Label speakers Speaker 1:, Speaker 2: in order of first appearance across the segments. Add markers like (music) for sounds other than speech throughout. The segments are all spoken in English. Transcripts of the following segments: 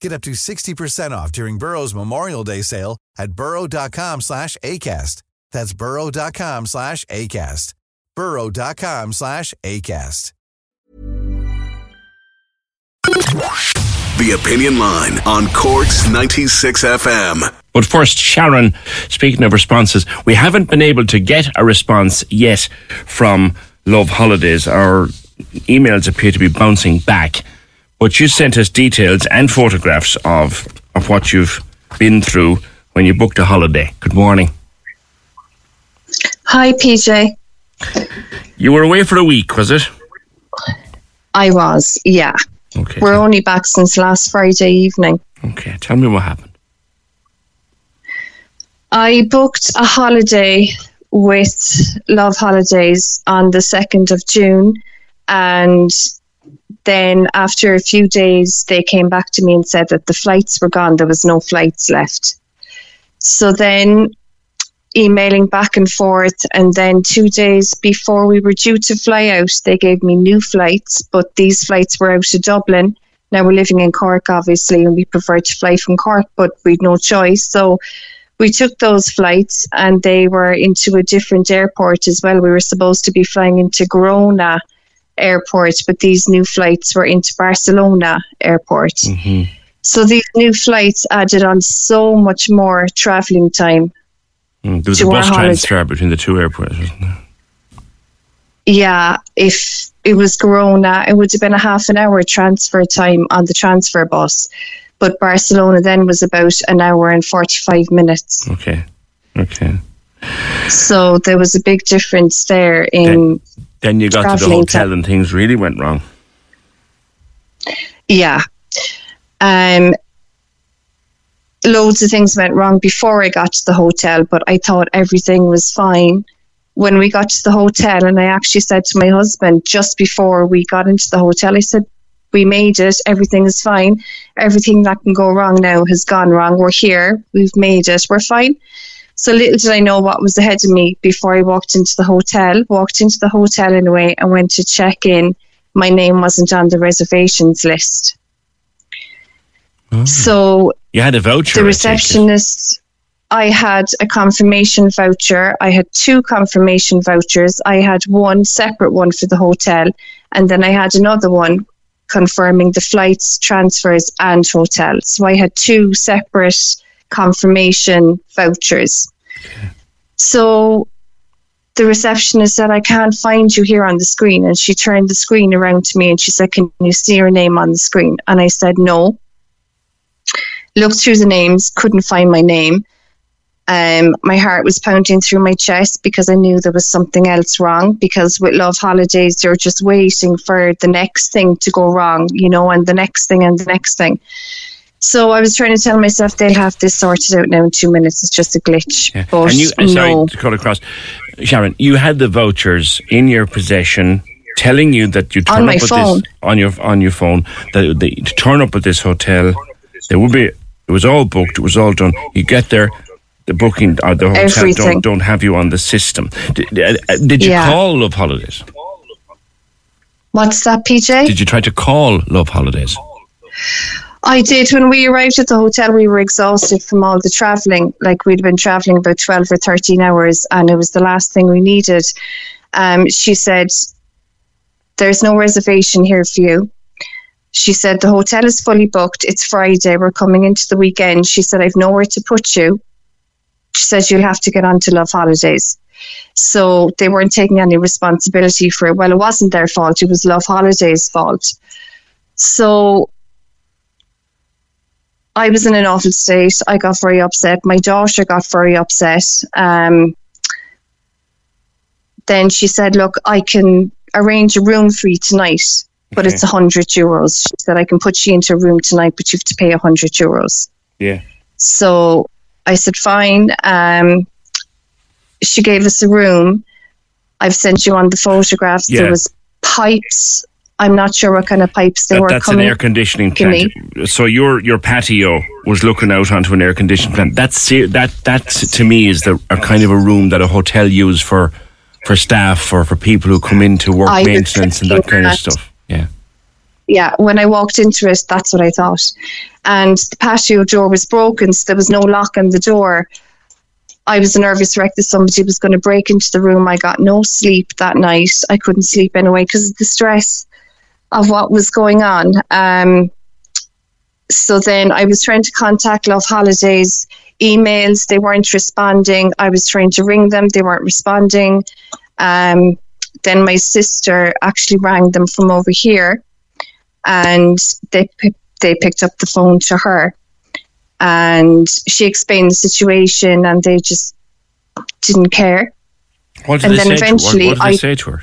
Speaker 1: Get up to 60% off during Burrow's Memorial Day sale at burrow.com slash ACAST. That's burrow.com slash ACAST. burrow.com slash ACAST.
Speaker 2: The Opinion Line on Cork's 96 FM.
Speaker 3: But first, Sharon, speaking of responses, we haven't been able to get a response yet from Love Holidays. Our emails appear to be bouncing back. But you sent us details and photographs of, of what you've been through when you booked a holiday. Good morning.
Speaker 4: Hi, PJ.
Speaker 3: You were away for a week, was it?
Speaker 4: I was, yeah.
Speaker 3: Okay.
Speaker 4: We're only back since last Friday evening.
Speaker 3: okay. Tell me what happened.
Speaker 4: I booked a holiday with Love Holidays on the 2nd of June. And then after a few days, they came back to me and said that the flights were gone. There was no flights left. So then emailing back and forth. And then two days before we were due to fly out, they gave me new flights, but these flights were out of Dublin. Now we're living in Cork, obviously, and we prefer to fly from Cork, but we'd no choice. So we took those flights and they were into a different airport as well. We were supposed to be flying into Girona airport, but these new flights were into Barcelona airport. So these new flights added on so much more travelling time.
Speaker 3: Mm, there was a bus transfer between the two airports, wasn't there?
Speaker 4: Yeah, if it was Girona, it would have been a half an hour transfer time on the transfer bus. But Barcelona then was about an hour and 45 minutes.
Speaker 3: Okay. Okay.
Speaker 4: So there was a big difference there in,
Speaker 3: Then you got to the hotel
Speaker 4: to-
Speaker 3: and things really went wrong.
Speaker 4: yeah. Um, loads of things went wrong before I got to the hotel, but I thought everything was fine. When we got to the hotel, and I actually said to my husband just before we got into the hotel, I said, We made it, everything is fine. Everything that can go wrong now has gone wrong. We're here, we've made it, we're fine. So little did I know what was ahead of me before I walked into the hotel. Walked into the hotel anyway and went to check in. My name wasn't on the reservations list. So
Speaker 3: You had a voucher.
Speaker 4: the
Speaker 3: I take it.
Speaker 4: receptionist i had a confirmation voucher i had two confirmation vouchers i had one separate one for the hotel and then i had another one confirming the flights transfers and hotel so i had two separate confirmation vouchers so the receptionist said i can't find you here on the screen and she turned the screen around to me and she said can you see your name on the screen and i said no looked through the names, couldn't find my name. Um, my heart was pounding through my chest because I knew there was something else wrong. Because with Love Holidays, you're just waiting for the next thing to go wrong, you know, and the next thing and the next thing. So I was trying to tell myself they'll have this sorted out now in two minutes. It's just a glitch.
Speaker 3: Yeah.
Speaker 4: But
Speaker 3: and you, uh, sorry
Speaker 4: no,
Speaker 3: to cut across, Sharon. You had the vouchers in your possession, telling you that you turn
Speaker 4: On
Speaker 3: up
Speaker 4: phone.
Speaker 3: this on your on your phone that they, to turn up at this hotel. There would be. It was all booked. It was all done. You get there. The booking or the hotel
Speaker 4: Everything.
Speaker 3: don't, don't have you on the system. Did, uh, uh, did you
Speaker 4: Yeah.
Speaker 3: call Love Holidays?
Speaker 4: what's that, PJ?
Speaker 3: Did you try to call Love Holidays?
Speaker 4: I did. When we arrived at the hotel, we were exhausted from all the travelling. Like we'd been travelling about 12 or 13 hours, and it was the last thing we needed. Um, she said, There's no reservation here for you. She said, The hotel is fully booked. It's Friday. We're coming into the weekend. She said, I've nowhere to put you. she said you'll have to get on to Love Holidays. So they weren't taking any responsibility for it. Well, it wasn't their fault, it was Love Holidays' fault. So I was in an awful state. I got very upset. My daughter got very upset. Um, then she said, Look, I can arrange a room for you tonight, but
Speaker 3: Okay.
Speaker 4: it's a 100 euros. She said, I can put you into a room tonight, but you have to pay a 100 euros.
Speaker 3: Yeah.
Speaker 4: So I said, fine. Um, she gave us a room. I've sent you on the photographs.
Speaker 3: Yeah.
Speaker 4: There was pipes. I'm not sure what kind of pipes they
Speaker 3: That-
Speaker 4: were
Speaker 3: that's an air conditioning plant. So your your patio was looking out onto an air conditioning plant. That's that that to me is the a kind of a room that a hotel use for for staff or for people who come in to work
Speaker 4: I
Speaker 3: maintenance and that kind of stuff. Yeah.
Speaker 4: yeah, when I walked into it, that's what I thought. And the patio door was broken, so there was no lock on the door. I was a nervous wreck that somebody was going to break into the room. I got no sleep that night. I couldn't sleep anyway because of the stress of what was going on. Um, so then I was trying to contact Love Holidays, emails, they weren't responding. I was trying to ring them, they weren't responding. Um, then my sister actually rang them from over here and they they picked up the phone to her and she explained the situation and they just didn't care
Speaker 3: What did
Speaker 4: And
Speaker 3: they
Speaker 4: then
Speaker 3: say to her? What,
Speaker 4: eventually
Speaker 3: what did they
Speaker 4: I-
Speaker 3: say to her?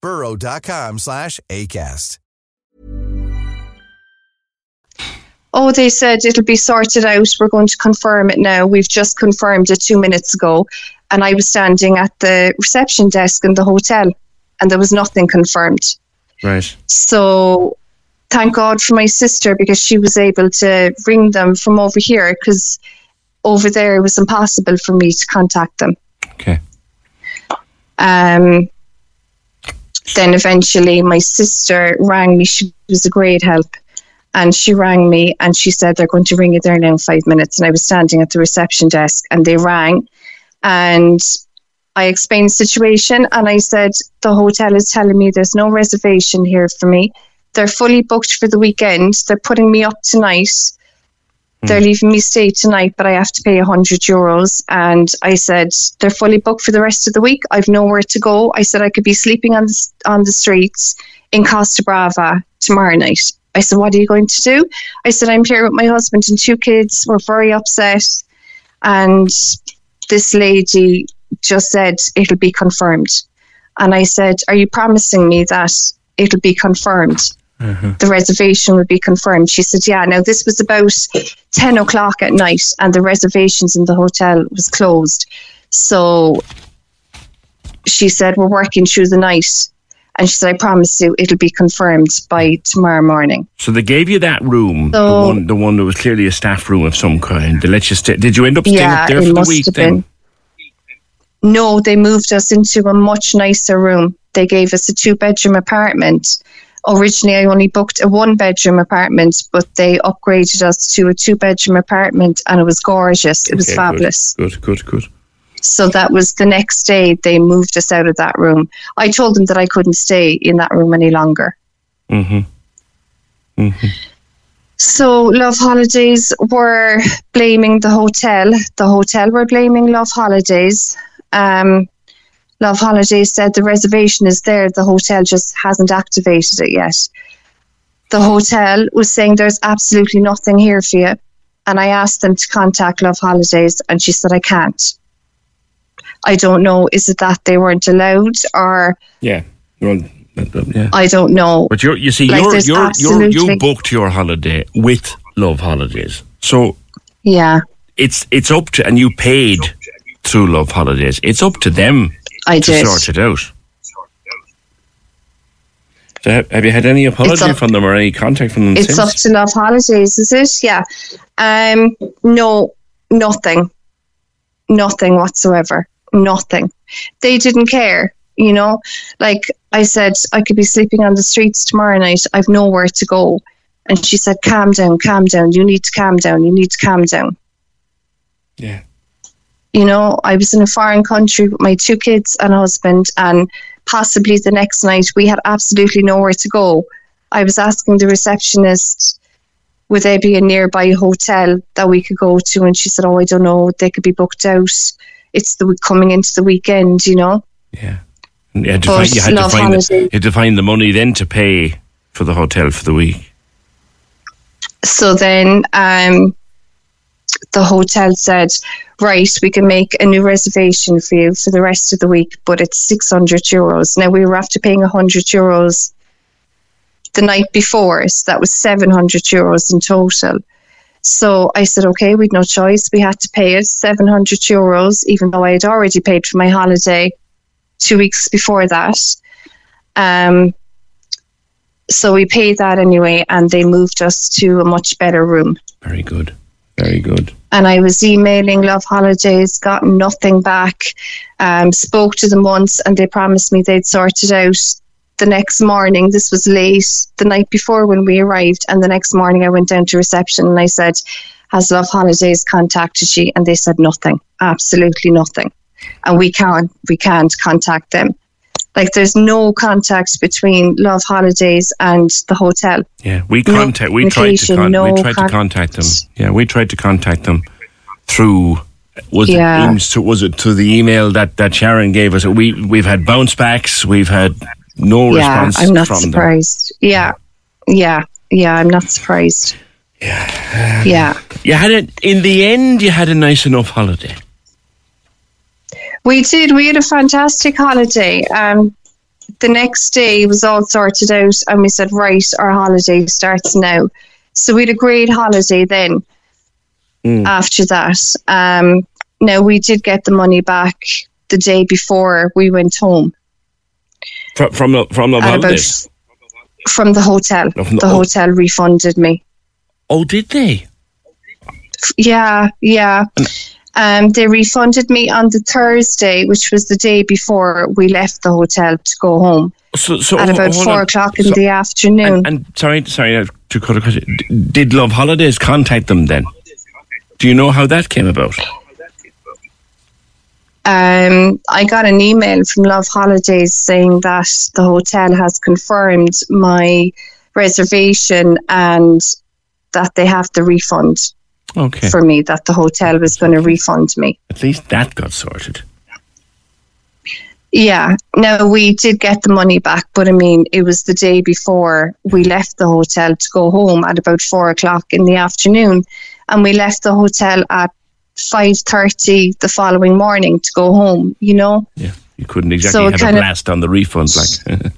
Speaker 1: burrow.com slash ACAST.
Speaker 4: Oh, they said it'll be sorted out. We're going to confirm it now. We've just confirmed it two minutes ago. And I was standing at the reception desk in the hotel and there was nothing confirmed.
Speaker 3: Right.
Speaker 4: So thank God for my sister because she was able to ring them from over here because over there it was impossible for me to contact them.
Speaker 3: Okay.
Speaker 4: Um, then eventually my sister rang me. She was a great help. And she rang me and she said they're going to ring you there now in five minutes. And I was standing at the reception desk and they rang and I explained the situation and I said the hotel is telling me there's no reservation here for me. They're fully booked for the weekend. They're putting me up tonight. They're mm. leaving me stay tonight, but I have to pay 100 euros. And I said, they're fully booked for the rest of the week. I've nowhere to go. I said, I could be sleeping on the, on the streets in Costa Brava tomorrow night. I said, what are you going to do? I said, I'm here with my husband and two kids. We're very upset. And this lady just said, it'll be confirmed. And I said, are you promising me that it'll be confirmed? Mm-hmm. the reservation would be confirmed. She said, Yeah, now this was about 10 o'clock at night and the reservations in the hotel was closed. So she said, We're working through the night. And she said, I promise you it'll be confirmed by tomorrow morning.
Speaker 3: So they gave you that room, the one, the one that was clearly a staff room of some kind. They let you stay. Did you end up staying
Speaker 4: Yeah,
Speaker 3: up there for the week then?
Speaker 4: No, they moved us into a much nicer room. They gave us a two bedroom apartment originally I only booked a one bedroom apartment, but they upgraded us to a two bedroom apartment and it was gorgeous. It was
Speaker 3: Okay,
Speaker 4: fabulous.
Speaker 3: Good, good, good. good.
Speaker 4: So that was the next day they moved us out of that room. I told them that I couldn't stay in that room any longer.
Speaker 3: Mm-hmm.
Speaker 4: So Love Holidays were blaming the hotel. The hotel were blaming Love Holidays. Um, Love Holidays said the reservation is there. The hotel just hasn't activated it yet. The hotel was saying there's absolutely nothing here for you. And I asked them to contact Love Holidays, and she said, I can't. I don't know. Is it that they weren't allowed, or
Speaker 3: Yeah. Well, that- that- yeah.
Speaker 4: I don't know.
Speaker 3: But you're, you see,
Speaker 4: Like,
Speaker 3: you're, you're, you're, you booked your holiday with Love Holidays. So
Speaker 4: Yeah,
Speaker 3: it's it's up to, and you paid through Love Holidays. It's up to them
Speaker 4: I
Speaker 3: to
Speaker 4: did.
Speaker 3: sort it out. So have, have you had any apology
Speaker 4: up-
Speaker 3: from them or any contact from them
Speaker 4: It's
Speaker 3: since?
Speaker 4: up to Love Holidays, is it? Yeah. Um, no, nothing. Nothing whatsoever. Nothing. They didn't care, you know? Like I said, I could be sleeping on the streets tomorrow night. I've nowhere to go. And she said, calm down, calm down. You need to calm down. You need to calm down.
Speaker 3: yeah.
Speaker 4: You know, I was in a foreign country with my two kids and husband, and possibly the next night we had absolutely nowhere to go. I was asking the receptionist, would there be a nearby hotel that we could go to? And she said, Oh, I don't know. They could be booked out. It's the coming into the weekend, you know.
Speaker 3: Yeah. You had to find, you had to find the, you had to find the money then to pay for the hotel for the week.
Speaker 4: So then um, the hotel said, right, we can make a new reservation for you for the rest of the week, but it's 600 euros. Now, we were after paying 100 euros the night before, so that was 700 euros in total. So I said, okay, we'd no choice. We had to pay it 700 euros, even though I had already paid for my holiday two weeks before that. Um, so we paid that anyway, and they moved us to a much better room.
Speaker 3: Very good. Very good.
Speaker 4: And I was emailing Love Holidays, got nothing back. Um, spoke to them once, and they promised me they'd sort it out the next morning. This was late, the night before when we arrived. And the next morning, I went down to reception and I said, Has Love Holidays contacted you? And they said nothing, absolutely nothing. And we can't, we can't contact them. Like there's no contact between Love Holidays and the hotel.
Speaker 3: Yeah, we
Speaker 4: No
Speaker 3: contact. We tried to. Con- we
Speaker 4: no
Speaker 3: tried to contact them. Yeah, we tried to contact them through. Was
Speaker 4: Yeah.
Speaker 3: it was it to the email that, that Sharon gave us? We we've had bounce backs. We've had no
Speaker 4: yeah,
Speaker 3: response
Speaker 4: I'm not
Speaker 3: from them.
Speaker 4: surprised. Yeah, yeah, yeah, I'm not surprised. Yeah, um, yeah.
Speaker 3: You had it in the end. You had a nice enough holiday.
Speaker 4: We did. We had a fantastic holiday. Um, the next day was all sorted out, and we said, right, our holiday starts now. So we had a great holiday then. After that, um, now we did get the money back the day before we went home.
Speaker 3: From from the from the
Speaker 4: at about from the hotel.
Speaker 3: Oh, from the-
Speaker 4: the hotel refunded me.
Speaker 3: Oh, did they?
Speaker 4: Yeah, yeah. Um, they refunded me on the Thursday, which was the day before we left the hotel to go home
Speaker 3: So, so
Speaker 4: at about four
Speaker 3: on.
Speaker 4: o'clock in
Speaker 3: So-
Speaker 4: the afternoon.
Speaker 3: And, and sorry, sorry to cut across. Did Love Holidays contact them then? Do you know how that came about?
Speaker 4: um, I got an email from Love Holidays saying that the hotel has confirmed my reservation and that they have the refund
Speaker 3: Okay,
Speaker 4: for me, that the hotel was going to refund me.
Speaker 3: at least that got sorted.
Speaker 4: Yeah, no, we did get the money back, but I mean, it was the day before we left the hotel to go home at about four o'clock in the afternoon, and we left the hotel at five thirty the following morning to go home. You know,
Speaker 3: Yeah, you couldn't exactly
Speaker 4: So
Speaker 3: have a
Speaker 4: kind of-
Speaker 3: blast on the refund, like.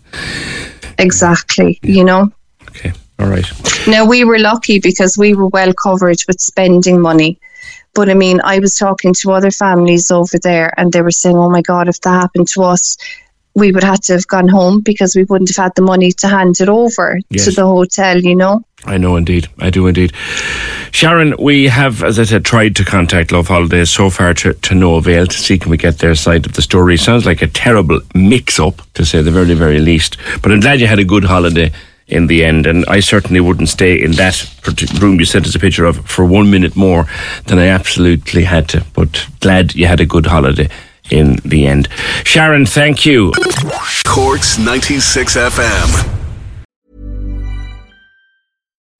Speaker 3: (laughs)
Speaker 4: exactly. You know.
Speaker 3: okay, all right.
Speaker 4: Now we were lucky because we were well covered with spending money. But I mean, I was talking to other families over there and they were saying, oh my God, if that happened to us, we would have to have gone home because we wouldn't have had the money to hand it over
Speaker 3: Yes.
Speaker 4: to the hotel, you know?
Speaker 3: I know indeed. I do indeed. Sharon, we have, as I said, tried to contact Love Holidays so far to, to no avail to see can we get their side of the story. Sounds like a terrible mix up, to say the very, very least. But I'm glad you had a good holiday in the end. And I certainly wouldn't stay in that room you sent us a picture of for one minute more than I absolutely had to. But glad you had a good holiday in the end. Sharon, thank you.
Speaker 2: Cork's 96 FM.